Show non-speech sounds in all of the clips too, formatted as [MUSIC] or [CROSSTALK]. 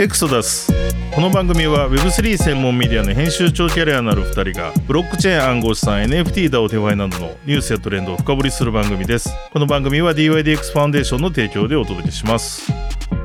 エクソダス。この番組は Web3 専門メディアの編集長キャリアのある2人がブロックチェーン暗号資産 NFT だお手配などのニュースやトレンドを深掘りする番組です。この番組は DYDX ファンデーションの提供でお届けします。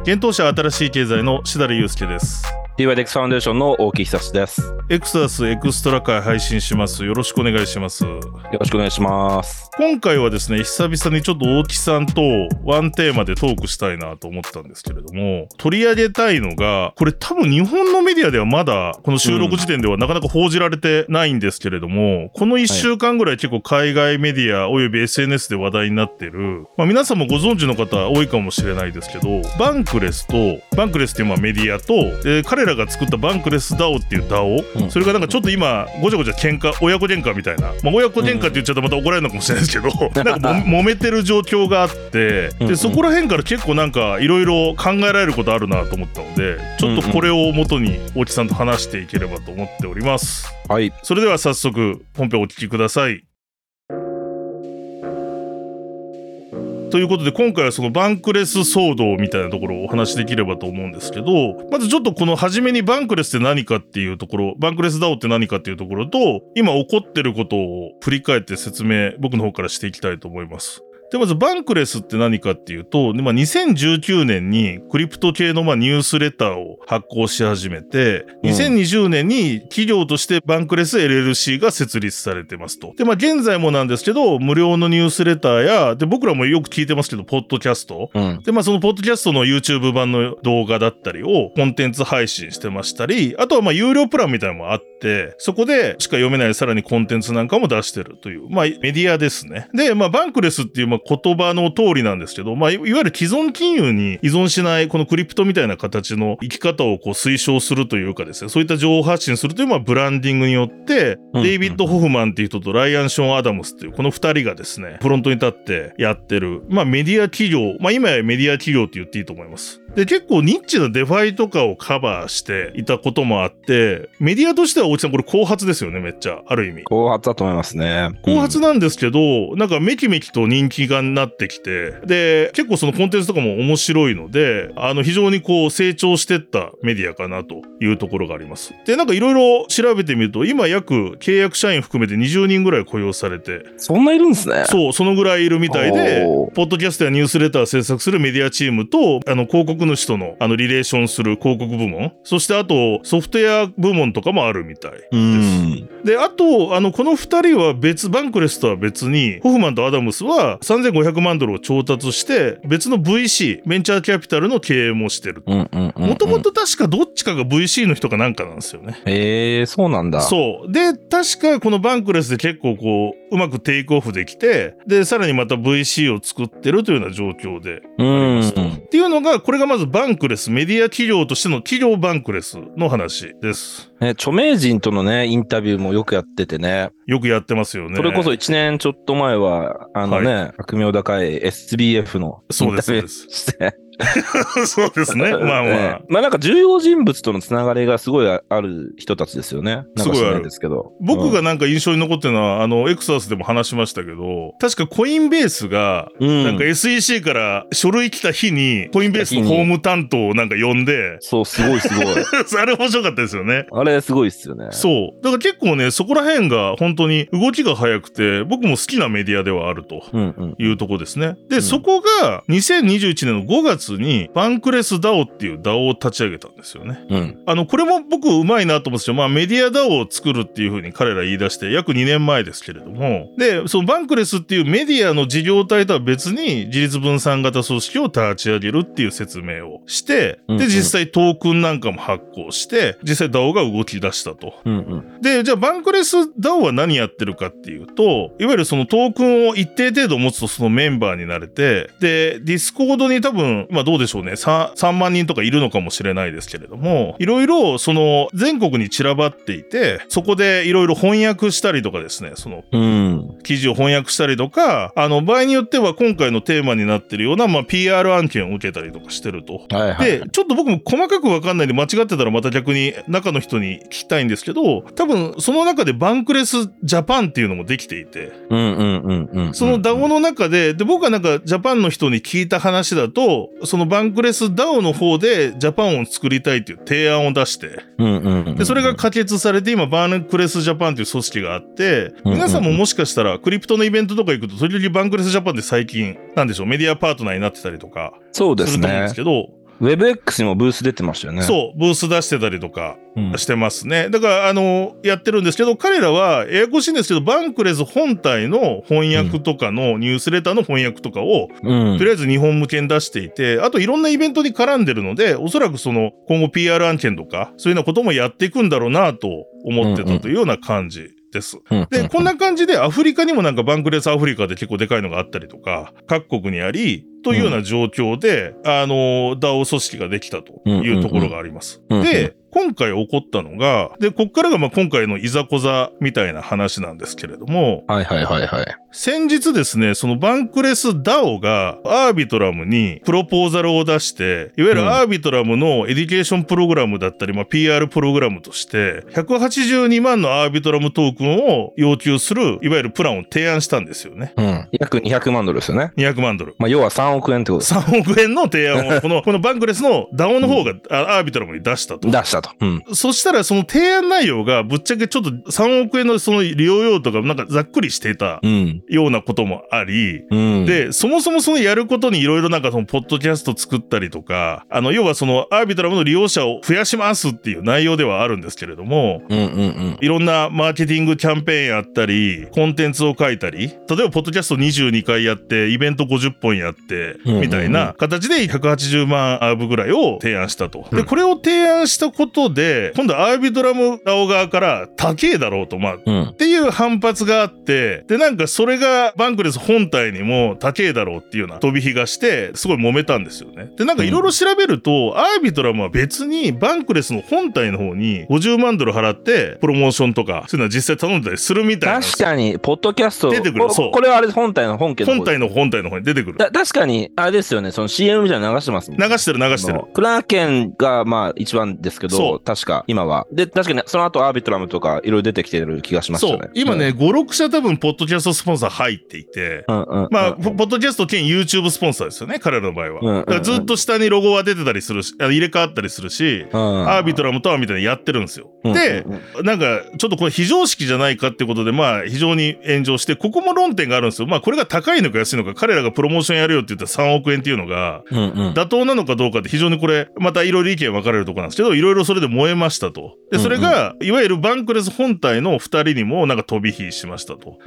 検討者新しい経済のしだれゆうすけです。DYDX ファンデーションの大木久志です。よエクソダスエクストラ会配信します。よろしくお願いします。ろしくお願いします。今回はですね久々にちょっと大木さんとワンテーマでトークしたいなと思ったんですけれども取り上げたいのがこれ多分日本のメディアではまだこの収録時点ではなかなか報じられてないんですけれども、この1週間ぐらい結構海外メディアおよび SNS で話題になってる、まあ、皆さんもご存知の方多いかもしれないですけどバンクレスとバンクレスっていうまあメディアとで彼らが作ったバンクレス DAO っていう DAO、うん。それがなんかちょっと今ごちゃごちゃ喧嘩親子喧嘩みたいな、まあ、親子喧嘩って言っちゃうとまた怒られるのかもしれないですけど、[LAUGHS] なんかも揉めてる状況があってでそこら辺から結構なんかいろいろ考えられることあるなと思ったのでちょっとこれを元に大木さんと話していければと思っております。はい。それでは早速本編お聞きくださいということで今回はそのバンクレス騒動みたいなところをお話しできればと思うんですけどまずちょっとこの初めにバンクレスって何かっていうところバンクレスダオって何かっていうところと今起こってることを振り返って説明僕の方からしていきたいと思います。でまずバンクレスって何かっていうと、でまあ、2019年にクリプト系のまあニュースレターを発行し始めて、うん2020年に企業としてバンクレス LLC が設立されてますと。で、まあ現在もなんですけど、無料のニュースレターや、で、僕らもよく聞いてますけど、ポッドキャスト。うん。で、まあそのポッドキャストの YouTube 版の動画だったりをコンテンツ配信してましたり、あとはまあ有料プランみたいなのもあって、そこでしか読めないさらにコンテンツなんかも出してるという、まあメディアですね。で、まあバンクレスっていうまあ言葉の通りなんですけど、まあいいわゆる既存金融に依存しないこのクリプトみたいな形の生き方をこう推奨するというかですね、そういった情報発信するというまあブランディングによって、うんデイビッド・ホフマンっていう人とライアン・ショーン・アダムスっていうこの二人がですね、フロントに立ってやってる、まあメディア企業、まあ今やメディア企業って言っていいと思います。で、結構ニッチな DeFi とかをカバーしていたこともあって、メディアとしては大木さんこれ後発ですよね、めっちゃ。ある意味。後発だと思いますね。後発なんですけど、なんかめきめきと人気がなってきて、で、結構そのコンテンツとかも面白いので、あの非常にこう成長してったメディアかなというところがあります。で、なんかいろいろ調べてみると、今約契約社員含めて20人ぐらい雇用されて、そんないるんですね。そう、そのぐらいいるみたいでポッドキャストやニュースレター制作するメディアチームと、あの、広告主との、あの、リレーションする広告部門、そしてあと、ソフトウェア部門とかもあるみたい。うん。で、あと、あの、この二人は別、バンクレスとは別に、ホフマンとアダムスは3500万ドルを調達して、別の VC、ベンチャーキャピタルの経営もしてる。うんうんうん。もとも。と確かどっちかが VC の人かなんかなんですよね。ええー、そうなんだ。そう。で、確かこのバンクレスで結構こう、うまくテイクオフできて、で、さらにまた VC を作ってるというような状況でうありんますと。っていうのが、これがまずバンクレス、メディア企業としての企業バンクレスの話です。ね、著名人とのね、インタビューもよくやっててね。よくやってますよね。それこそ1年ちょっと前は、あのね、悪名高い SBF のインタビューですそうですして。[LAUGHS] そうですね。[LAUGHS] まあまあね。まあなんか重要人物とのつながりがすごいあある人たちですよね。なんか知らないですけど。僕がなんか印象に残ってるのは、あの、エクサスでも話しましたけど、確かコインベースが、うん、なんか SEC から書類来た日に、コインベースのホーム担当をなんか呼んで、そう、すごいすごい。[LAUGHS] あれ面白かったですよね。あれすごいっすよね。そう。だから結構ね、そこら辺が本当に動きが早くて、僕も好きなメディアではあると。いうとこですね。で、うんそこが2021年の5月にバンクレス DAO っていう DAO を立ち上げたんですよね。うん。あの、これも僕うまいなと思うんですよ。まあメディア DAO を作るっていうふうに彼ら言い出して約2年前ですけれども。で、そのバンクレスっていうメディアの事業体とは別に自立分散型組織を立ち上げるっていう説明をして、で、うんうん実際トークンなんかも発行して、実際 DAO が動き出したと。うんうん。で、じゃあバンクレス DAO は何やってるかっていうと、いわゆるそのトークンを一定程度持つとそのメンバーになれて、で、ディスコードに多分、まあどうでしょうね、3, 3万人とかいるのかもしれないですけれども、いろいろその全国に散らばっていて、そこでいろいろ翻訳したりとかですね、そのうん。記事を翻訳したりとか、あの場合によっては今回のテーマになってるような、まあ PR 案件を受けたりとかしてると。はいはい。で、ちょっと僕も細かくわかんないんで間違ってたらまた逆に中の人に聞きたいんですけど、多分その中でバンクレスジャパンっていうのもできていて。その DAO の中で、で、僕はなんかジャパンの人に聞いた話だと、そのバンクレス DAO の方でジャパンを作りたいっていう提案を出して、うんうんうんうん。で、それが可決されて、今、バンクレスジャパンという組織があって、うん皆さんももしかしたら、クリプトのイベントとか行くと、時々バンクレスジャパンって最近、なんでしょう、メディアパートナーになってたりとか、そうですすねると思うんです。けど、WebX にもブース出てましたよね。そう、ブース出してたりとかうん。してますね。だから、あの、やってるんですけど、彼らは、ややこしいんですけど、バンクレス本体の翻訳とかの、ニュースレターの翻訳とかを、うんとりあえず日本向けに出していて、あといろんなイベントに絡んでるので、おそらくその今後 PR 案件とか、そういうようなこともやっていくんだろうなと思ってたというような感じです。うんで、こんな感じでアフリカにもなんかバンクレスアフリカで結構でかいのがあったりとか、各国にあり、というような状況で、あの、DAO 組織ができたというところがあります。で、今回起こったのが、で、こっからがまあ今回のいざこざみたいな話なんですけれども、はいはいはいはい。先日ですね、そのバンクレス DAO がアービトラムにプロポーザルを出して、いわゆるうんアービトラムのエデュケーションプログラムだったり、まあ、PR プログラムとして、182万のアービトラムトークンを要求する、いわゆるプランを提案したんですよね。うん。約200万ドルですよね。200万ドル。まあ、要は3億円ってことです。3億円の提案を、この、このバンクレスの DAO の方が、あアービトラムに出したと。出したと。うん。そしたらその提案内容がぶっちゃけちょっと3億円のその利用用途がなんかざっくりしていたうん。ようなこともあり、うん。、で、そもそもそのやることにいろいろなんかそのポッドキャスト作ったりとか、あの、要はそのアービトラムの利用者を増やしますっていう内容ではあるんですけれども、うんうんうん。いろんなマーケティングキャンペーンやったり、コンテンツを書いたり、例えばポッドキャスト22回やって、イベント50本やって、みたいな形で180万アーブぐらいを提案したと。で、うんこれを提案したことで、今度アービトラム側側から高えだろうと、まあ、うんっ。ていう反発があって、で、なんかそれがバンクレス本体にも高えだろうっていうような飛び火がして、すごい揉めたんですよね。で、なんかいろいろ調べると、アービトラムは別にバンクレスの本体の方に50万ドル払って、プロモーションとか、そういうのは実際頼んだりするみたいな確かに、ポッドキャスト、出てくるこそうこれはあれ本体の本家の方本体の本体の方に出てくる。だ確かに、あれですよね、その CM みたいなの流してますもん流してる流してる。クラーケンがまあ一番ですけそうど、確か今は。で、確かにその後アービトラムとかいろいろ出てきてる気がしましたねそう。。今ね、5、6社多分、ポッドキャストスポンサー入っていて、うん、うんうん。まあ、ポポッドキャスト兼 YouTube スポンサーですよね、彼らの場合は。うんうんうんだからずっと下にロゴは出てたりするし、あ入れ替わったりするし、うん、アービトラムとはみたいなのやってるんですよ。うんでうんうんなんか、ちょっとこれ非常識じゃないかってことで、まあ、非常に炎上して、ここも論点があるんですよ。まあ、これが高いのか安いのか、彼らがプロモーションやるよって言ったら3億円っていうのが、うんうん。妥当なのかどうかって非常にこれ、またいろいろ意見分かれるところなんですけど、いろいろそれで燃えましたと。で、それが、いわゆるバンクレス本体の二人にもなんか飛び火しましたと。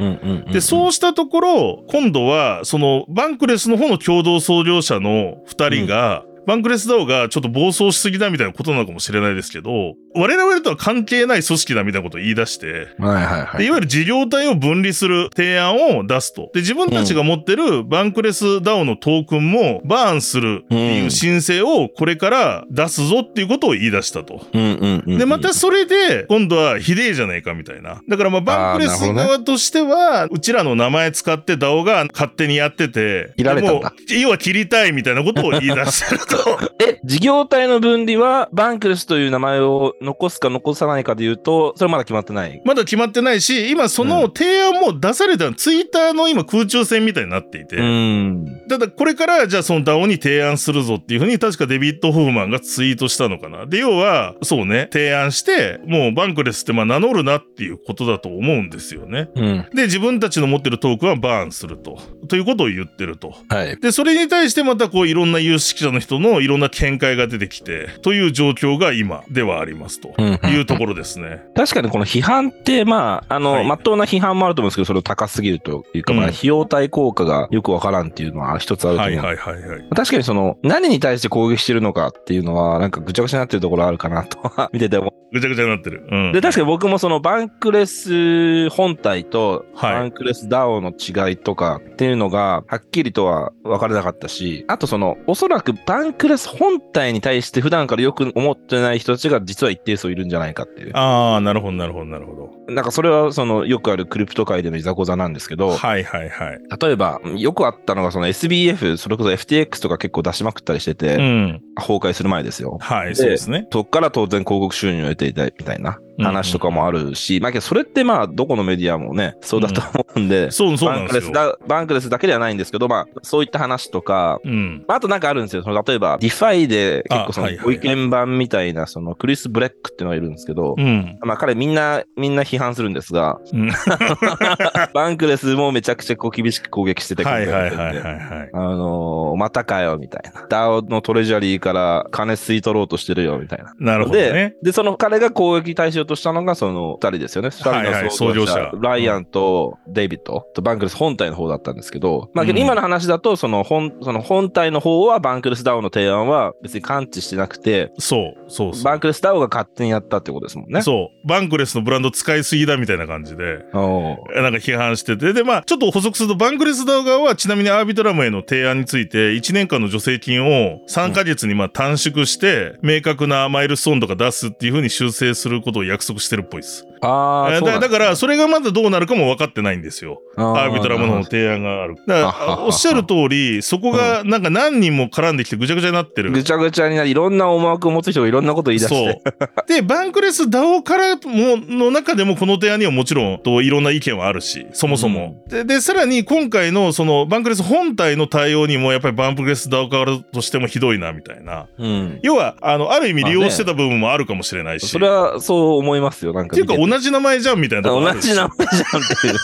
で、そうしたところ、今度は、その、バンクレスの方の共同創業者の二人が、バンクレス DAO がちょっと暴走しすぎだみたいなことなのかもしれないですけど、我々とは関係ない組織だみたいなことを言い出して、はいはいはい。でいわゆる事業体を分離する提案を出すと。で、自分たちが持ってるバンクレス DAO のトークンもバーンするっていう申請をこれから出すぞっていうことを言い出したと。うんうんうん。で、またそれで、今度はひでえじゃないかみたいな。だからまあ、バンクレス側としては、うちらの名前使って DAO が勝手にやってて、切られたんだ要は切りたいみたいなことを言い出してると。[LAUGHS] え、事業体の分離は、バンクレスという名前を残すか残さないかで言うと、それまだ決まってない？まだ決まってないし、今その提案も出された、ツイッターの今空中戦みたいになっていて、うん。ただこれからじゃあその DAO に提案するぞっていうふうに確かデビッド・ホフマンがツイートしたのかな。で、要は、そうね、提案して、もうバンクレスってまあ名乗るなっていうことだと思うんですよね。うん。で、自分たちの持ってるトークンはバーンすると。ということを言ってると。はい。で、それに対してまたこういろんな有識者の人のいろんな見解が出てきて、という状況が今ではありますとうんいうところですね。確かにこの批判って、まあ、あの、はいまっとうな批判もあると思うんですけど、それを高すぎるというか、まあ、うん費用対効果がよくわからんっていうのは一つあると思う。はいはいはいはい。確かにその、何に対して攻撃してるのかっていうのは、なんかぐちゃぐちゃになってるところあるかなとは [LAUGHS] 見てて思う。ぐちゃぐちゃになってる。うん。で、確かに僕もそのバンクレス本体とはいバンクレス DAO の違いとかっていうのがはっきりとは分からなかったし、あとその、おそらくバンクレス本体に対して普段からよく思ってない人たちが実は一定数いるんじゃないかっていう。ああ、なるほどなるほどなるほど。なんかそれはそのよくあるクリプト界でのいざこざなんですけど、はいはいはい。例えばよくあったのがその SBF、それこそ FTX とか結構出しまくったりしてて、うん。崩壊する前ですよ。はい、でそうですね。そこから当然広告収入を得ていたみたいな。話とかもあるし、まあけどそれってまあどこのメディアもね、そうだと思うんで、そうそうバンクレス。だバンクレスだけではないんですけど、まあそういった話とか、うん。まああとなんかあるんですよ。その例えば、 DeFi で結構そのご意見番みたいな、そのクリス・ブレックっていうのがいるんですけど、うん。まあ彼みんな、みんな批判するんですが、うん [LAUGHS] バンクレスもめちゃくちゃこう厳しく攻撃してて、はいはいはいはいはい。あのーまたかよ、みたいな。DAO のトレジャリーから金吸い取ろうとしてるよ、みたいな。なるほどねで。、で、その彼が攻撃対象としたのが、その二人ですよね。二はいはい人の創業者、創業者ライアンとデイビッドとバンクレス本体の方だったんですけど、まあ、今の話だと、その本、その本体の方はバンクレス DAO の提案は別に感知してなくて、そう、そうそう。バンクレス DAO が勝手にやったってことですもんね。そう。バンクレスのブランド使いすぎだみたいな感じで、なんか批判してて。で、まあ、ちょっと補足すると、バンクレスダウ側は、ちなみにアービトラムへの提案について、1年間の助成金を3ヶ月にまあ短縮して、明確なマイルストーンとか出すっていう風に修正することを約約束してるっぽいです。ああ、だだから、それがまだどうなるかも分かってないんですよ。アービトラムの提案がある。だから、[LAUGHS] おっしゃる通り、そこがなんか何人も絡んできてぐちゃぐちゃになってる。ぐちゃぐちゃになり、いろんな思惑を持つ人がいろんなこと言い出して。そう。[LAUGHS] で、バンクレス DAO からも、の中でもこの提案にはもちろん、といろんな意見はあるし、そもそも。で、で、さらに今回のそのバンクレス本体の対応にも、やっぱりバンクレス DAO からとしてもひどいな、みたいな。うん。要は、あの、ある意味利用してた部分もあるかもしれないし。それはそう思いますよ、なんかっていうか。同じ名前じゃんみたいなとこあるし同じ名前じゃんっていう。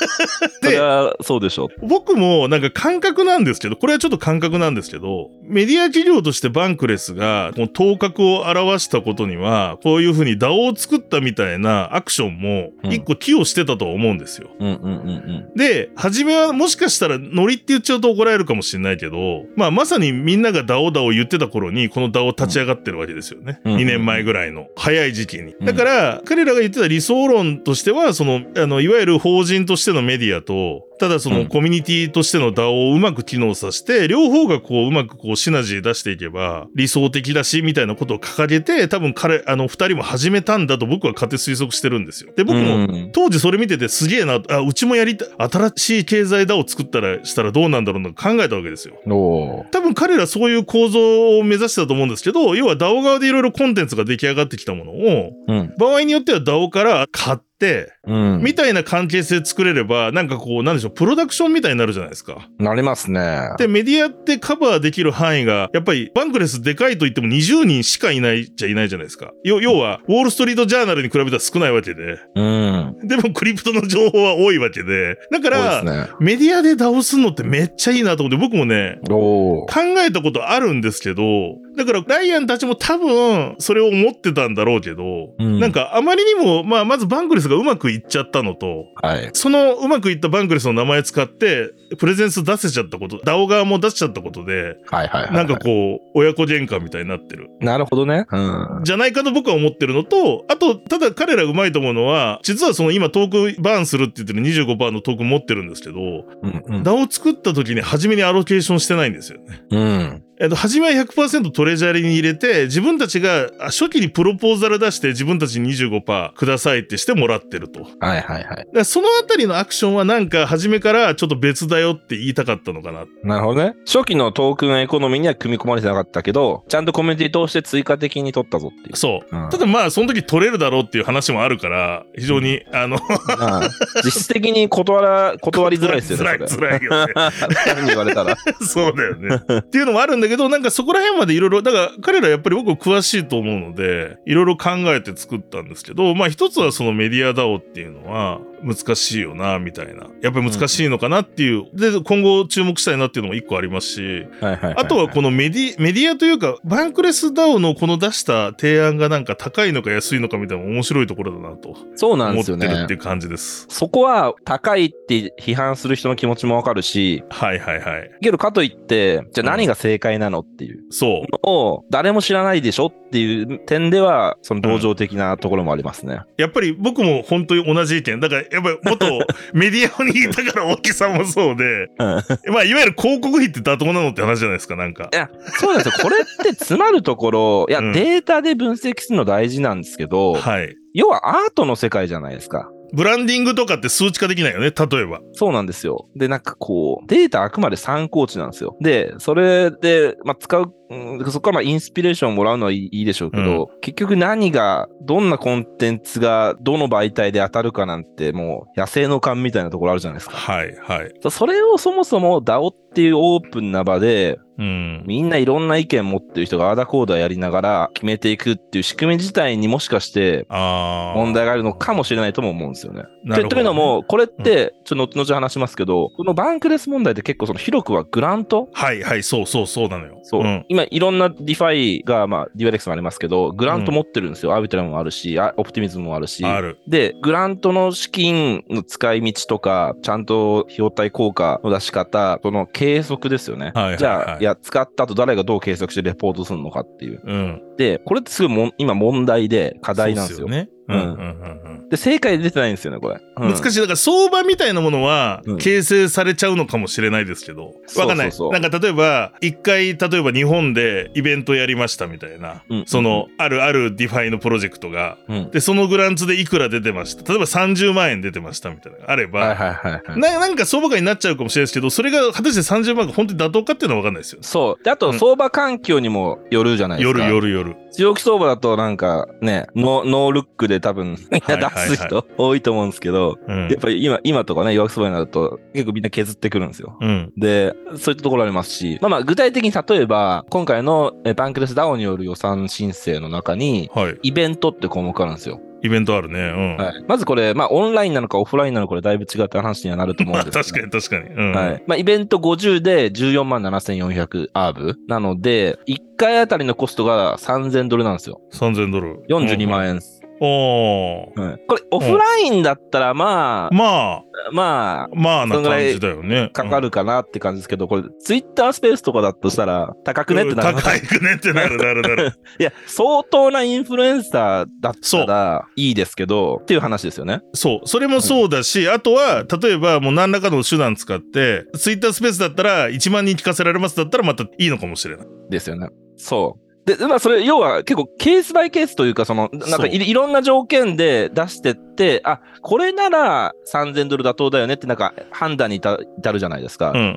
それはそうでしょう。僕もなんか感覚なんですけど、これはちょっと感覚なんですけど、メディア企業としてバンクレスがこの頭角を表したことには、こういうふうに DAO を作ったみたいなアクションも一個寄与してたと思うんですよ。で、初めはもしかしたらノリって言っちゃうと怒られるかもしれないけど、まあまさにみんなが DAO だを言ってた頃にこの DAO 立ち上がってるわけですよね。うん2年前ぐらいの早い時期に。うんだから、彼らが言ってた理想論論としては、その、あの、いわゆる法人としてのメディアと、ただそのうんコミュニティとしての DAO をうまく機能させて、両方がこううまくこうシナジー出していけば理想的だし、みたいなことを掲げて、多分彼、あの二人も始めたんだと僕は勝手推測してるんですよ。で、うん。僕もうん当時それ見ててすげえな、あ、うちもやりたい、新しい経済だを作ったら、したらどうなんだろうな考えたわけですよ。多分彼らそういう構造を目指してたと思うんですけど、要は DAO 側でいろいろコンテンツが出来上がってきたものを、うん。場合によっては DAO から買って、うん。みたいな関係性作れれば、なんかこう、なんでしょう、プロダクションみたいになるじゃないですか。なりますね。で、メディアってカバーできる範囲が、やっぱりバンクレスでかいと言っても20人しかいないじゃいないじゃないですか。要要は、ウォールストリートジャーナルに比べたら少ないわけで。うん。でもクリプトの情報は多いわけで。だから、ね。メディアで DAO すんのってめっちゃいいなと思って、僕もね、考えたことあるんですけど、だからライアンたちも多分それを思ってたんだろうけど、うんなんかあまりにも、まあまずバンクレスがうまくいっちゃったのと、はい。そのうまくいったバンクレスの名前使って、プレゼンス出せちゃったこと、DAO 側も出しちゃったことで、はいはいはい。なんかこう、親子喧嘩みたいになってる。なるほどね。うん。じゃないかと僕は思ってるのと、あと、ただ彼らうまいと思うのは、実はその今トークバーンするって言ってる25%のトークン持ってるんですけど、うんうん。DAO 作った時に初めにアロケーションしてないんですよね。うん。えっと、初めは100%トレジャーに入れて、自分たちがあ初期にプロポーザル出して自分たちに25%くださいってしてもらってると。はいはいはい。らそのあたりのアクションはなんか初めからちょっと別だよって言いたかったのかな。なるほどね。初期のトークンエコノミーには組み込まれてなかったけど、ちゃんとコミュニティ通して追加的に取ったぞっていう。そう。うんただまあ、その時取れるだろうっていう話もあるから、非常に、あの、まあ実質的に断ら、[LAUGHS] 断りづらいですよね。[LAUGHS] 辛い、辛いよね。[LAUGHS] 単に言われたら。そうだよね。っていうのもあるんだけど、なんかそこら辺までいろいろ、だから彼らやっぱり僕詳しいと思うので、いろいろ考えて作ったんですけど、まあ一つはそのメディア DAO っていうのは難しいよな、みたいな。やっぱり難しいのかなっていう。で、今後注目したいなっていうのも一個ありますし、あとはこのメディメディアというか、バンクレス DAO のこの出した提案がなんか高いのか安いのかみたいな面白いところだなとそうなんですよね思ってるってい。う感じです。そこは高いって批判する人の気持ちもわかるし、はいはいはい。けどかといって、じゃあ何が正解なのっていうそう。のを誰も知らないでしょっていう点では、その同情的なところもありますね。やっぱり僕も本当に同じ意見。だからやっぱり元メディアにいたから大木さんもそうで、うん。まあいわゆる広告費って妥当なのって話じゃないですか、なんかい。や、そうなんですよ。これって詰まるところ、いや、うんデータで分析するの大事なんですけど、はい。要はアートの世界じゃないですか。ブランディングとかって数値化できないよね、例えば。そうなんですよ。で、なんかこう、データあくまで参考値なんですよ。で、それで、まあ、使う、うんそこからまあインスピレーションをもらうのはいいでしょうけど、結局何が、どんなコンテンツがどの媒体で当たるかなんて、もう野生の勘みたいなところあるじゃないですか。はい、はい。それをそもそも DAO っていうオープンな場で、うん。みんないろんな意見持ってる人がアーダコーダーやりながら決めていくっていう仕組み自体にもしかして。問題があるのかもしれないとも思うんですよね。ねとというのも、これって、ちょっと後々話しますけど、このバンクレス問題って結構その広くはグラント？はい、はい、そうそうそうなのよ。そう、ん。今いろんな DeFi が、まあ、ディワレックスもありますけど、グラント持ってるんですよ。アービトラムもあるし、あオプティミズムもあるし。ある。で、グラントの資金の使い道とか、ちゃんと費用対効果の出し方、その計測ですよね。はいはいはいじゃあ、いや、使った後誰がどう計測してレポートするのかっていう。うん。で、これってすごいもん今問題で課題なんですよ。そうっね。ううんんうんうんうん。で、正解出てないんですよね、これ。うん難しい。だから相場みたいなものはうん形成されちゃうのかもしれないですけど、わかんない。なんか例えば、一回、例えば日本でイベントやりましたみたいな、うんその、あるある DeFi のプロジェクトが、うん。で、そのグランツでいくら出てました。例えば30万円出てましたみたいなあれば、はいはいはいはい。ななんか相場価になっちゃうかもしれないですけど、それが果たして30万が本当に妥当かっていうのは分かんないですよ。そう。で、あと、うん相場環境にもよるじゃないですか。夜夜夜。強気相場だとなんかね、ノノールックで多分みんな出す人多いと思うんですけど、うんやっぱり今、今とかね、弱気相場になると結構みんな削ってくるんですよ。うん。で、そういったところありますし、まあまあ具体的に例えば、今回のえバンクレス DAO による予算申請の中に、はい。イベントって項目あるんですよ。イベントあるね。うん。はい。まずこれ、まあオンラインなのかオフラインなのかこれだいぶ違った話にはなると思うんまあですけど、[LAUGHS] 確かに確かに。うん。はい。まあ、イベント50で14万7400アーブなので、1回あたりのコストが3000ドルなんですよ。3000ドル。42万円です。おー。はいこれ、オフラインだったら、まあ、まあ、ままあな感じだよね。あ、かかるかなって感じですけど、これ、ツイッタースペースとかだとしたら、高くねってなる。高いくねってなるなるなる。[LAUGHS] いや、相当なインフルエンサーだったらいいですけど、っていう話ですよね。そう。それもそうだし、あとは、例えばもう何らかの手段使って、ツイッタースペースだったら1万人聞かせられますだったらまたいいのかもしれない。ですよね。そう。で、まあ、それ、要は結構ケースバイケースというか、その、なんかいいろんな条件で出して、あ、これなら3000ドル妥当だよねってなんか判断に至至るじゃないですか。うんうんう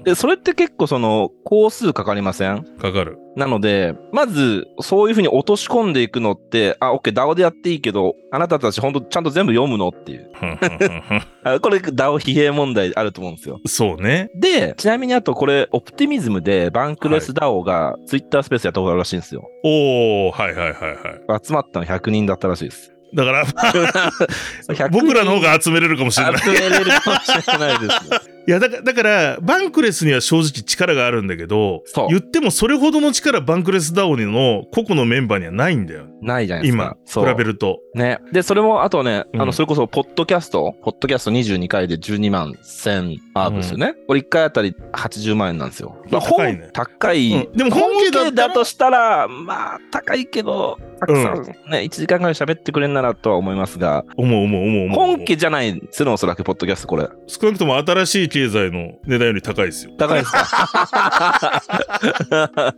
んで、それって結構その、工数かかりません？うん。かかる。なので、まず、そういうふうに落とし込んでいくのって、あ、OK、DAO でやっていいけど、あなたたち本当ちゃんと全部読むのっていう。[LAUGHS] これ、DAO 疲弊問題あると思うんですよ。そうね。で、ちなみにあとこれ、オプティミズムでバンクレス DAO が Twitter スペースやったことあるらしいんですよ。おー、はいはいはいはい。集まったの100人だったらしいです。だから、[LAUGHS] 100 [LAUGHS] 僕らの方が集めれるかもしれない。集めれるかもしれないですね。いやだから、だから、バンクレスには正直力があるんだけど言ってもそれほどの力バンクレスダオニの個々のメンバーにはないんだよ。ないじゃないです今か。、そう比べると。ね。で、それも、あとね、うんあの、それこそ、ポッドキャスト、ポッドキャスト22回で12万1000アーブですよね。これ1回あたり80万円なんですよ。まあ、高いね本高い。うんでも本家だとしたら、まあ、高いけど、たくさんね、1時間ぐらい喋ってくれんならとは思いますが、思う思う思う思う。本家じゃないですよね、おそらく、ポッドキャスト、これ。少なくとも新しい経済の値段より高いですよ。高いですか？[LAUGHS]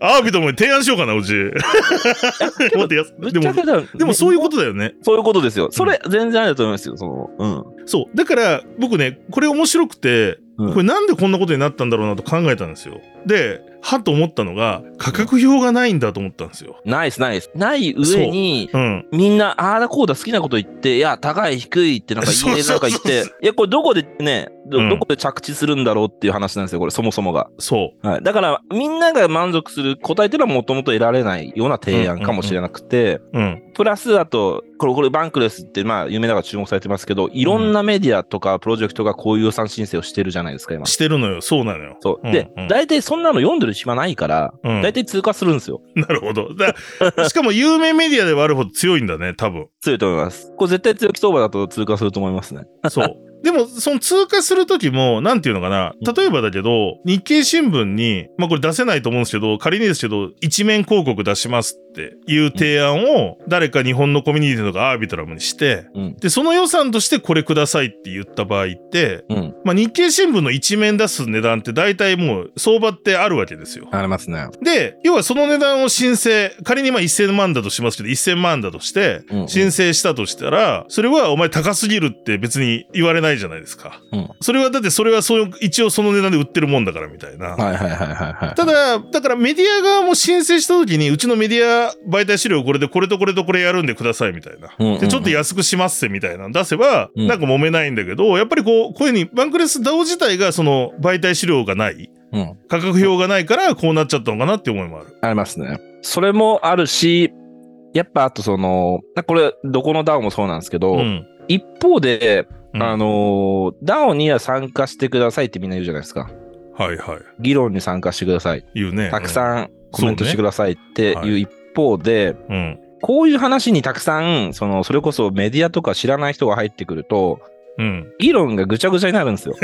アービトも提案しようかな、うち。[LAUGHS] もっと安でもでもそういうことだよね。そういうことですよ。それ、全然ありだと思いますよ、その、うん。そう。だから、僕ね、これ面白くて、うんこれなんでこんなことになったんだろうなと考えたんですよ。で、はっと思ったのが、価格表がないんだと思ったんですよ。ナイス、ナイス。ない上に、うん。みんな、ああだこうだ好きなこと言って、いや、高い、低いってなんか言え、そうそうんなか言って、いや、これどこでね、どうんどこで着地するんだろうっていう話なんですよ、これ、そもそもが。そはい。だから、みんなが満足する答えっていうのはもともと得られないような提案かもしれなくて、う。うん。プラス、あと、これ、これ、バンクレスって、まあ、有名だから注目されてますけど、いろんなメディアとかプロジェクトがこういう予算申請をしてるじゃないですか、今。してるのよ。そうなのよ。そう。うんでうん、大体そんなの読んでる暇ないから、うん。大体通過するんですよ。[LAUGHS] なるほど。だしかも有名メディアではあるほど強いんだね、多分。強いと思います。これ絶対強気相場だと通過すると思いますね。そう。[LAUGHS] でも、その通過するときも、なんていうのかな。例えばだけど、日経新聞に、まあこれ出せないと思うんですけど、仮にですけど、一面広告出しますっていう提案を誰か日本のコミュニティとかアービトラムにして、うん。で、その予算としてこれくださいって言った場合って、うん。まあ、日経新聞の一面出す値段って大体もう相場ってあるわけですよ。ありますね。で、要はその値段を申請、仮にまあ1000万だとしますけど、1000万だとしてうんうん、申請したとしたら、それはお前高すぎるって別に言われないじゃないですか。うんそれはだってそれはそう一応その値段で売ってるもんだからみたいな。はいはいはいはいはい。ただ、だからメディア側も申請した時に、うちのメディア媒体資料これでこれとこれとこれやるんでくださいみたいな。で、ちょっと安くしますせみたいなの出せば、うんなんか揉めないんだけど、やっぱりこう、こういうふうにバンクレス DAO 自体がその媒体資料がない、うん。価格表がないからこうなっちゃったのかなって思いもある。ありますね。それもあるし、やっぱあとその、これ、どこの DAO もそうなんですけど、うん。一方で、うんあの、DAO には参加してくださいってみんな言うじゃないですか。はいはい。議論に参加してください。言うね。たくん。さんコメントしてくださいってはいいう一方で、うん。こういう話にたくさん、その、それこそメディアとか知らない人が入ってくると、うん。議論がぐちゃぐちゃになるんですよ。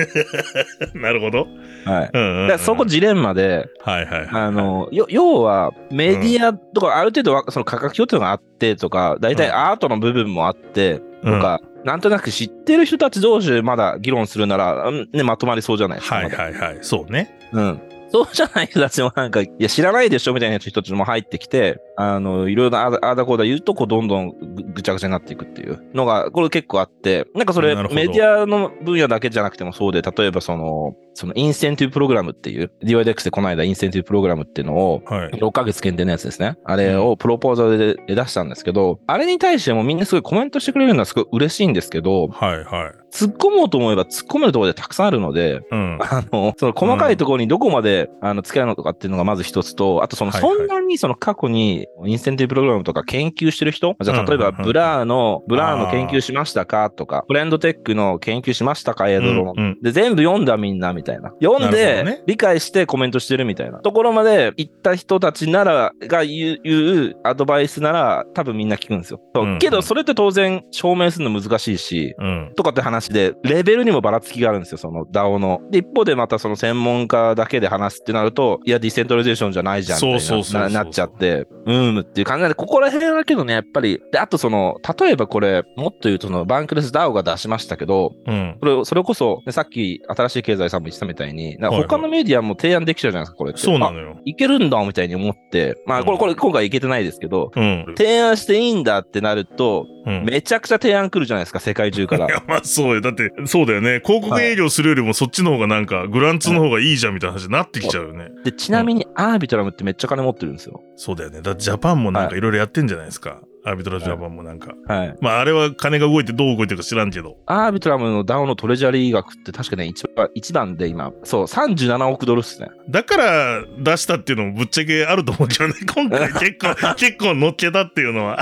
[LAUGHS] なるほど。はい。うんうん、うん。そこジレンマで、はいはいはい。あの、よ要は、メディアとか、ある程度は、その価格表っていうのがあってとか、大体うんアートの部分もあって、とうんか、なんとなく知ってる人たち同士でまだ議論するなら、うんね、まとまりそうじゃないですか。はいはいはい。そうね。うん。そうじゃない人たちもなんか、いや、知らないでしょみたいな人たちも入ってきて、あの、いろいろああだこうだ言うと、こう、どんどんぐぐちゃぐちゃになっていくっていうのが、これ結構あって、なんかそれ、メディアの分野だけじゃなくてもそうで、例えばその、そのインセンティブプログラムっていう、DYDX でこの間インセンティブプログラムっていうのを、はい。6ヶ月限定のやつですね。あれをプロポーザルで出したんですけど、あれに対してもみんなすごいコメントしてくれるのはすごい嬉しいんですけど、はいはい。突っ込もうと思えば突っ込めるところでたくさんあるので、うん。あの、その細かいところにどこまで、あの、付き合うのとかっていうのがまず一つと、あとその、そんなにその過去にインセンティブプログラムとか研究してる人じゃあ、例えばうんうんうん Blur の、 Blur の研究しましたかとか、 friend.tech の研究しましたかエアドロの。うんうんで、全部読んだみんなみたいな。読んでね、理解してコメントしてるみたいなところまで行った人たちなら、が言う、言うアドバイスなら、多分みんな聞くんですよ。うんうんけど、それって当然証明するの難しいし、うん。とかって話で、レベルにもばらつきがあるんですよ、その DAO の。で、一方でまたその専門家だけで話すってなると、いや、 decentralization じゃないじゃん、みたいなっちゃって、うーんっていう感じなんで、ここら辺だけどね、やっぱり、で、あとその、例えばこれ、もっと言うとその、 Bankless DAO が出しましたけど、うん。それ、それこそ、ねさっき、新しい経済さんも言ってたみたいに、なんか他のメディアも提案できちゃうじゃないですか、これって。あそうなのよ。いけるんだ、みたいに思って、まあ、これ、これ、今回いけてないですけど、うん。提案していいんだってなると、うんめちゃくちゃ提案来るじゃないですか、世界中からい。や、まあそうよ。だって、そうだよね。広告営業するよりもそっちの方がなんか、グランツーの方がいいじゃんみたいな話になってきちゃうよね。で、ちなみにアービトラムってめっちゃ金持ってるんですよ。そうだよね。だってジャパンもなんかいろいろやってんじゃないですか。アービトラジャパンもなんか。はい。まああれは金が動いてどう動いてるか知らんけど。アービトラムの DAO のトレジャリー額って確かね、一番、一番で今、そう、37億ドルっすね。だから出したっていうのもぶっちゃけあると思うけどね。今回 [LAUGHS] 結構、結構乗っけたっていうのは。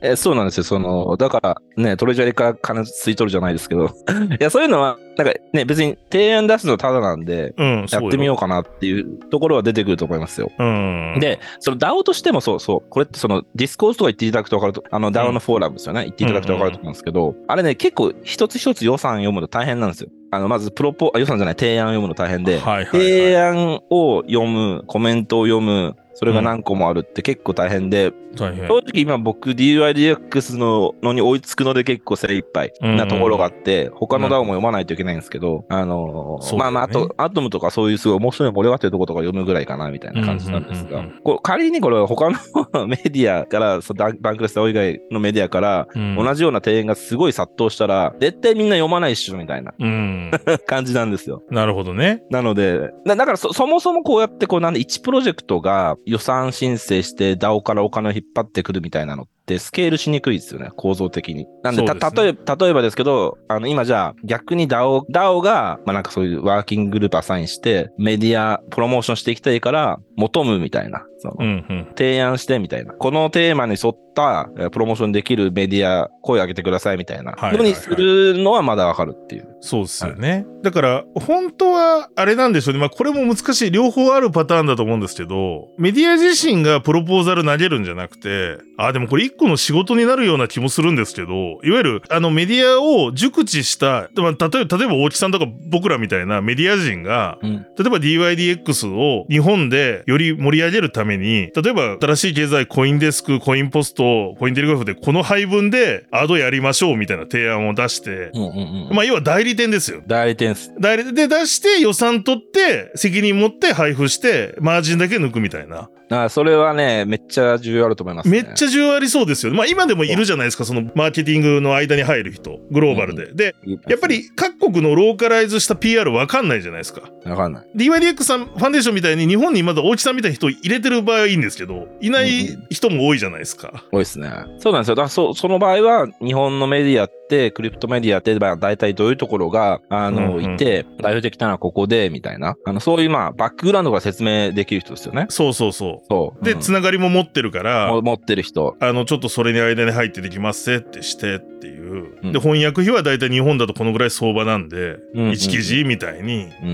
え、そうなんですよ。その、だからね、 treasury から金吸い取るじゃないですけど。[LAUGHS] いや、そういうのは、なんかね、別に提案出すのただなんで、うん、やってみようかなっていうところは出てくると思いますよ。よ。うん。、で、その DAO としてもそうそう、これってその Discourse とか言っていただくと分かると、あの DAO のフォーラムですよね、言っていただくと分かると思うんですけど、あれね、結構一つ一つ予算読むの大変なんですよ。あの、まずプロポ、あ予算じゃない、提案読むの大変で、はいはい、はい。提案を読む、コメントを読む、それが何個もあるって結構大変で、大変。正直今僕 DYDX ののに追いつくので結構精一杯なところがあって、他の DAO も読まないといけないんですけど、あのーねまあまあ、あと、 ATOM とかそういうすごい面白い盛り上がってるところとか読むぐらいかなみたいな感じなんですが仮にこれ他のメディアから、[LAUGHS] そのバンクレス DAO 以外のメディアから、うん同じような提案がすごい殺到したら、絶対みんな読まないっしょみたいなうん。[LAUGHS] 感じなんですよ。なるほどね。なので、だだからそそもそもこうやってこうなんで1プロジェクトが予算申請して DAO からお金を引っ張ってくるみたいなのってスケールしにくいですよね、構造的に。なんで、ですね例えば、例えばですけど、あの今じゃあ逆に DAO、DAO が、まあなんかそういうワーキンググループアサインしてメディアプロモーションしていきたいから求むみたいな。そのうんうん。提案してみたいな。このテーマに沿ったえープロモーションできるメディア声上げてくださいみたいなはいはいはいのにするのはまだわかるっていう。そうですよね。だから、本当は、あれなんでしょうね。まあ、これも難しい。両方あるパターンだと思うんですけど、メディア自身がプロポーザル投げるんじゃなくて、あ、でもこれ一個の仕事になるような気もするんですけど、いわゆるあのメディアを熟知した、まあ、例えば、例えば大木さんとか僕らみたいなメディア人が、うん。例えば DYDX を日本でより盛り上げるために、例えば新しい経済コインデスク、コインポスト、コインテレグラフでこの配分でアドやりましょうみたいな提案を出して、うんうんうん。まあ要は代理店ですよ。代理店っす。代理店で出して予算取って責任持って配布してマージンだけ抜くみたいな。あそれはね、めっちゃ重要あると思います、ね。めっちゃ重要ありそうですよね。まあ今でもいるじゃないですか、そのマーケティングの間に入る人、グローバルで。で、やっぱり各国のローカライズした PR わかんないじゃないですか。わかんない。DYDX さん、ファンデーションみたいに日本にまだ大木さんみたいな人入れてる場合はいいんですけど、いない人も多いじゃないですか。多いですね。そうなんですよ。だからそその場合は、日本のメディアって、クリプトメディアって、まあ、大体どういうところが、あの、うんうんいて、代表的なのはここで、みたいな。あの、そういう、まあ、バックグラウンドが説明できる人ですよね。そうそうそそう。う。で、うんつながりも持ってるから、も持ってる人。あの、ちょっとそれに間に入ってできますってしてっていう。うんで、翻訳費は大体日本だとこのぐらい相場なんで、うんうん1記事みたいに。うんう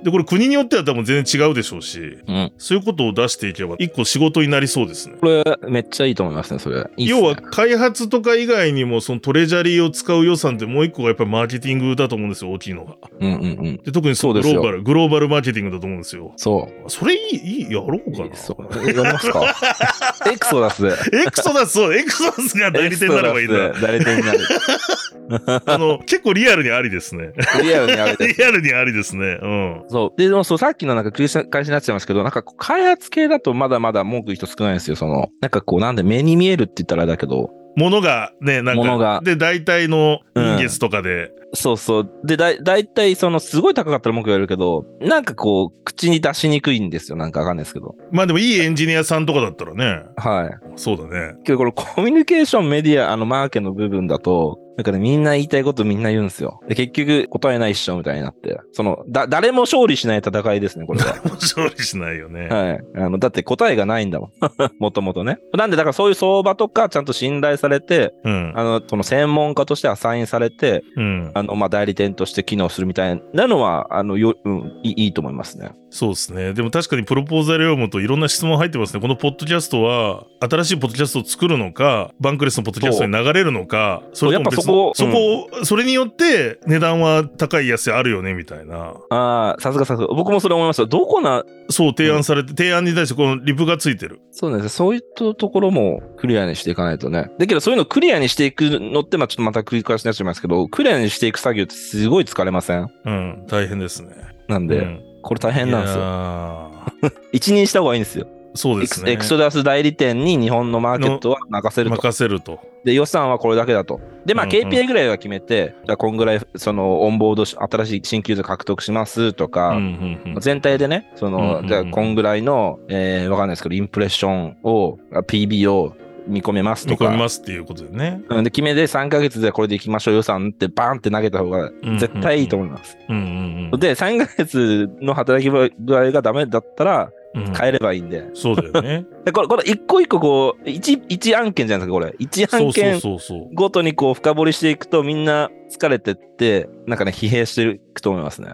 ん。で、これ国によっては多分全然違うでしょうし、うん。そういうことを出していけば、一個仕事になりそうですね。これ、めっちゃいいと思いますね、それ。いいっすね要は開発とか以外にもそのトレジャリーを使う予算ってもう一個がやっぱりマーケティングだと思うんですよ大きいのが。うんうんうん。で特にそそうですよのグローバルグローバルマーケティングだと思うんですよ。そう。それいいいいやろうかな。そう。読みますか？エクソダス。エクソダスそうエクソダスが代理店になればいいんだ。代理店になる。あの結構リアルにありですね。リアルにあれです。リアルにありですね。うん。そう。で、でもそう、さっきのなんか繰り返しになっちゃいますけど、なんか開発系だとまだまだ文句人少ないんですよ。その、なんかこう、なんで目に見えるって言ったらだけど、ものがねなんか物がで大体の人月とかで、そうそう。で、だい、だいたいその、すごい高かったら文句言われるけど、なんかこう、口に出しにくいんですよ。なんかわかんないですけど。まあでもいいエンジニアさんとかだったらねはい。そうだね。けどこれコミュニケーションメディア、あの、マーケの部分だと、なんかね、みんな言いたいことみんな言うんですよ。で、結局答えないっしょみたいになって。その、だ、誰も勝利しない戦いですね、これは。勝利しないよね。はい。あの、だって答えがないんだもん。[LAUGHS] もともとね。なんで、だからそういう相場とかちゃんと信頼されて、うん。あの、その専門家としてアサインされて、うん。あの、まあ、代理店として機能するみたいなのは、あの、よ、うん、いいいいと思いますね。そうですね。でも確かにプロポーザル読むといろんな質問入ってますね。このポッドキャストは新しいポッドキャストを作るのか、バンクレスのポッドキャストに流れるのか、それとも別そこそこを、それによって値段は高い安いあるよね、みたいな。ああ、さすがさすが。僕もそれ思いますよ。どこな、そう提案されて、提案に対してこのリプがついてる。そうなんですね。そういったところもクリアにしていかないとね。だけど、そういうのをクリアにしていくのって、まあちょっとまた繰り返しになっちゃいますけど、クリアにしていく作業ってすごい疲れません？うん、大変ですね。なんで、うんこれ大変なんですよ。よ。[LAUGHS] 一任した方がいいんですよ。そうですね。エクソダス代理店に日本のマーケットは任せると。任せると。で、予算はこれだけだと。で、まあ、うんうん KPI ぐらいは決めて、じゃあ、こんぐらい、その、オンボードし、新しい新規ユーザー獲得しますとか、うんうんうん全体でね、その、うんうんうんじゃあ、こんぐらいの、えー、わかんないですけど、インプレッションを、あ PB を見込めますとか。見込みますっていうことでね。うんで、決めで3ヶ月でこれでいきましょう予算ってバーンって投げた方がうん絶対いいと思います。うんうんうんで、3ヶ月の働き具合がダメだったらうん。変えればいいんで。そうだよね。[LAUGHS] でこれ、これ一個一個こう、一、一案件じゃないですか、これ。一案件。ごとにこう深掘りしていくとみんな疲れてって、なんかね、疲弊していくと思いますね。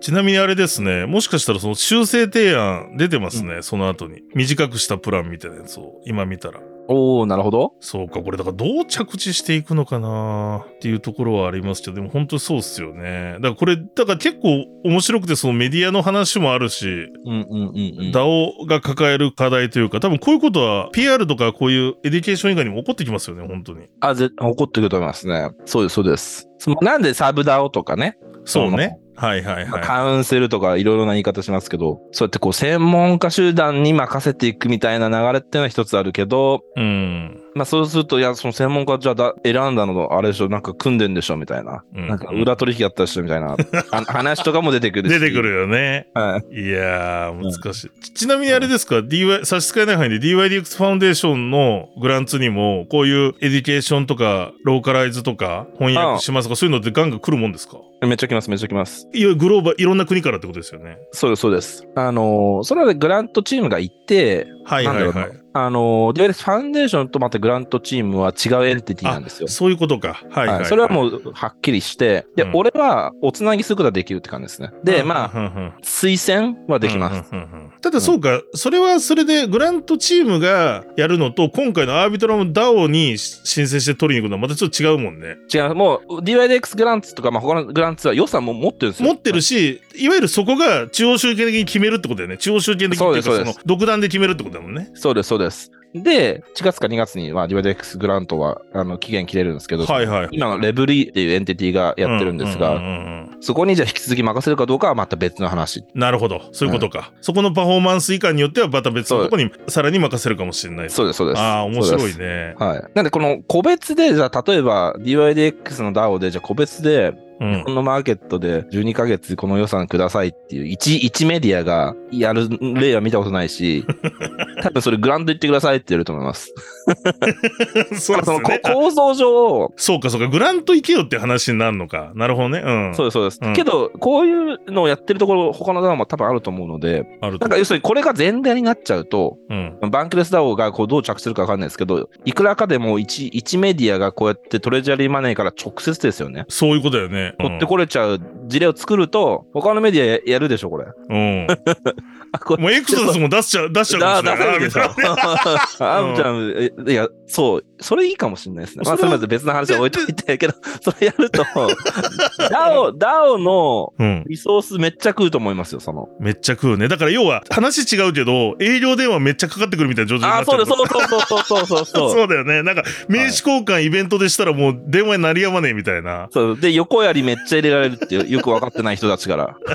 ちなみにあれですね、もしかしたらその修正提案出てますね、その後に。短くしたプランみたいなやつを今見たら。おー、なるほど。そうか、これだからどう着地していくのかなっていうところはありますけど、でも本当にそうっすよね。だからこれ、だから結構面白くてそのメディアの話もあるし、うんうんうんうん。DAO が抱える課題というか、多分こういうことは PR とかこういうエデュケーション以外にも起こってきますよね、本当に。あ、ぜ、起こってくると思いますね。そうです、そうです。なんでサブ DAO とかね、そうね。はいはいはい。まあ council とかいろいろな言い方しますけど、そうやってこう専門家集団に任せていくみたいな流れっていうのは一つあるけど、うん。まあそうすると、いや、その専門家じゃあだ選んだの？あれでしょ、なんか組んでんでしょみたいな。うんなんか裏取引やったでしょみたいな [LAUGHS] あ話とかも出てくるし。出てくるよね。はい。いやー、難しい。ちちなみにあれですか、DY、差し支えない範囲で DYDX Foundation の grants にも、こういうエデュケーションとか、ローカライズとか、翻訳しますとか、そういうのってガンガン来るもんですか？めっちゃ来ます、めっちゃ来ます。いわゆるグローバル、いろんな国からってことですよね。そうです、そうです。あのーそれは grant チームが行って、はいはいはなんだろうなあのー、 DYDX Foundation とまた grant チームは違うエンティティなんですよい。。そういうことか。はいはい、はい、それはもうはっきりして、で、うん俺はおつなぎすることができるって感じですね。で、まあ、うんうんうん推薦はできます。うんうんうんうんただそうか、それはそれでグラントチームがやるのと、今回のアービトラム DAO に申請して取りに行くのはまたちょっと違うもんね。違う、もう DYDX グランツとか、まあ、他のグラン予算も持ってるんですよ。持ってるし、いわゆるそこが中央集権的に決めるってことだよね。中央集権的っていうか、その独断で決めるってことだもんね。そうです、そうです。で、1月か2月に、まあ、DYDX グラントは、あの、期限切れるんですけど、はいはい。今のレブリーっていうエンティティがやってるんですが、うううんうんそこにじゃあ引き続き任せるかどうかはまた別の話。なるほど。そういうことか。そこのパフォーマンス以下によってはまた別のところにさらに任せるかもしれない。そうです、そうです。ああ、面白いね。はい。なんで、この個別で、じゃあ、例えば DYDX の DAO で、じゃあ個別で、うん。このマーケットで12ヶ月この予算くださいっていう一一メディアがやる例は見たことないし、[LAUGHS] 多分それグランド言ってくださいって言うと思います。[LAUGHS] そうですね。構造上、そうかそうか。グラント行けよって話になるのか。なるほどね。うん。そうです、そうです。うんけど、こういうのをやってるところ、他の DAO も多分あると思うので、あるとなんか要するにこれが前提になっちゃうと、うん。バンクレス DAO がこうどう着地するかわかんないですけど、いくらかでも一一メディアがこうやってトレジャリーマネーから直接ですよね。そういうことだよね。取ってこれちゃう事例を作ると、他のメディアややるでしょ、これ。うん。[LAUGHS] あこれもうエクソダスも出しちゃう、出しちゃうかもしれない。出せるでしょ。あ [LAUGHS] んちゃん、えいや、そう、それいいかもしれないですね。まあ、それまず別の話は置いといて、けど、[LAUGHS] それやると、DAO、DAO のうん。リソースめっちゃ食うと思いますよ、その。めっちゃ食うね。だから要は、話違うけど、営業電話めっちゃかかってくるみたいな状況になあ、っちゃそうです、そうそうそうそうそうそうそう。そうだよね。なんか、名刺交換イベントでしたらもう電話に鳴りやまねえみたいな。そう。で、横やりめっちゃ入れられるってよく分かってない人たちから。[LAUGHS]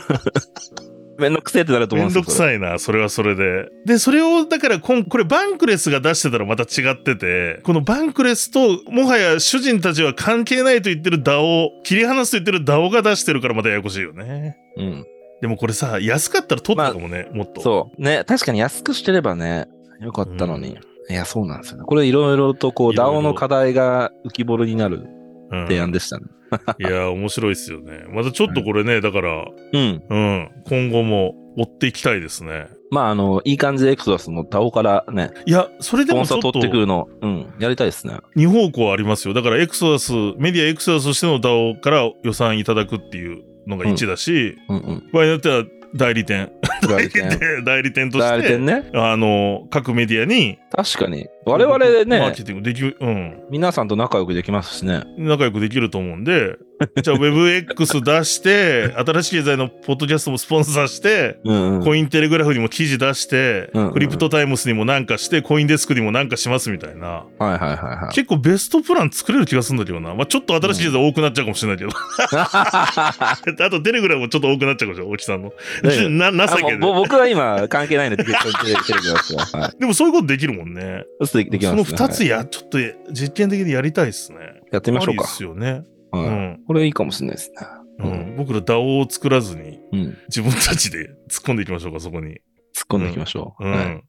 めんどくせえってなると思めうんんですよ。どくさいな、それはそれで。で、それを、だからこん、これバンクレスが出してたらまた違ってて、このバンクレスと、もはや主人たちは関係ないと言ってる DAO、切り離すと言ってる DAO が出してるからまたややこしいよね。うん。でもこれさ、安かったら取ったかもね、もっと。そう。ね、確かに安くしてればね、よかったのに。いや、そうなんですよね。これいろいろとこう、いろいろ DAO の課題が浮き彫りになるうん提案でしたね。い [LAUGHS] や、面白いっすよね。またちょっとこれね、だから、うん。うん、今後も追っていきたいですね。まあ、あの、いい感じでエクソダスの DAO からね、いや、それでもちょっと取ってくるの、うん、やりたいですね。二方向ありますよ。だからエクソダス、メディアエクソダスとしての DAO から予算いただくっていうのが1だし、うんうん。場合によっては代理店。代理店。[LAUGHS] 代理店として代理店、ね。あの、各メディアに、確かに。我々マーねケ、ティングできる、うん。皆さんと仲良くできますしね。仲良くできると思うんで、[LAUGHS] じゃあ WebX 出して、新しい経済のポッドキャストもスポンサーして、うんうん。コインテレグラフにも記事出して、うんうんクリプトタイムスにもなんかして、コインデスクにもなんかしますみたいな。はいはいはいはい。結構ベストプラン作れる気がするんだけどな。まあちょっと新しい経済多くなっちゃうかもしれないけど。[LAUGHS] [LAUGHS] あとテレグラムもちょっと多くなっちゃうかもしれない、大木さんの。ねな、情あけで。僕は今関係ないので、テレテレテレビますよ。はい。でもそういうことできるもんね。でできますね。その二つはいや、ちょっと実験的にやりたいですね。やってみましょうかで。すよね。うはいん。これいいかもしれないですね。うん。僕ら DAO を作らずに、うん。自分たちで突っ込んでいきましょうか、そこに。突っ込んでいきましょう。うん。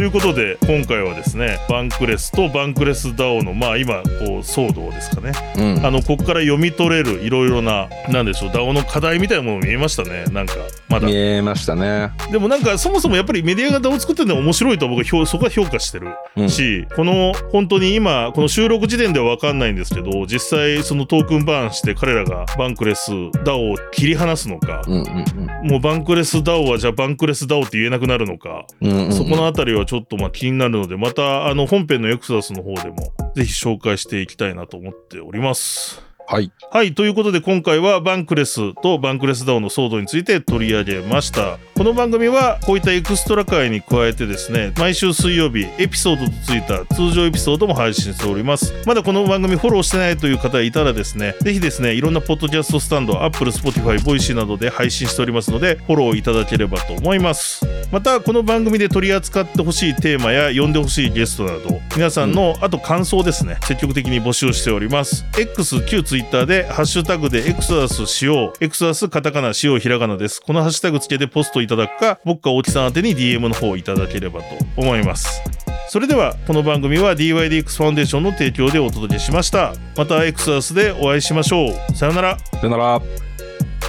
ということで、今回はですね、バンクレスとバンクレス DAO の、まあ今、こう、騒動ですかね。うん。あの、ここから読み取れるいろいろな、なんでしょう、DAO の課題みたいなもの見えましたね。なんか、まだ見。えましたね。でもなんか、そもそもやっぱりメディアが DAO 作ってるのは面白いと僕は評そこは評価してるうん。し、この、本当に今、この収録時点ではわかんないんですけど、実際そのトークンバーンして彼らがバンクレス DAO を切り離すのか、うんうんもうバンクレス DAO はじゃあバンクレス DAO って言えなくなるのか、うん。うんうんそこのあたりはちょっとまあ気になるので、またあの本編のエクソダスの方でもぜひ紹介していきたいなと思っております。はい。はい。ということで今回はバンクレスとバンクレス DAO の騒動について取り上げました。この番組はこういったエクストラ回に加えてですね、毎週水曜日エピソードとついた通常エピソードも配信しております。まだこの番組フォローしてないという方がいたらですね、ぜひですね、いろんなポッドキャストスタンド、Apple、Spotify、Voicy などで配信しておりますので、フォローいただければと思います。また、この番組で取り扱ってほしいテーマや呼んでほしいゲストなど、皆さんの、あと感想ですね、積極的に募集しております。X、旧 Twitter で、ハッシュタグでエクソダス使用、エクソダスカタカナ使用ひらがなです。このハッシュタグつけてポストいただくか、僕か大木さん宛てに DM の方いただければと思います。それではこの番組は DYDX ファンデーションの提供でお届けしましたまた X アースでお会いしましょうさようならさよなら。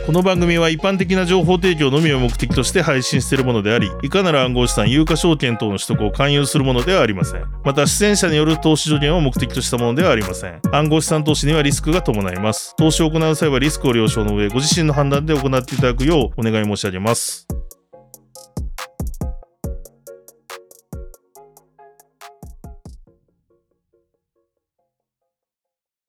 この番組は一般的な情報提供のみを目的として配信しているものであり、いかなる暗号資産、有価証券等の取得を勧誘するものではありません。また、出演者による投資助言を目的としたものではありません。暗号資産投資にはリスクが伴います。投資を行う際はリスクを了承の上、ご自身の判断で行っていただくようお願い申し上げます。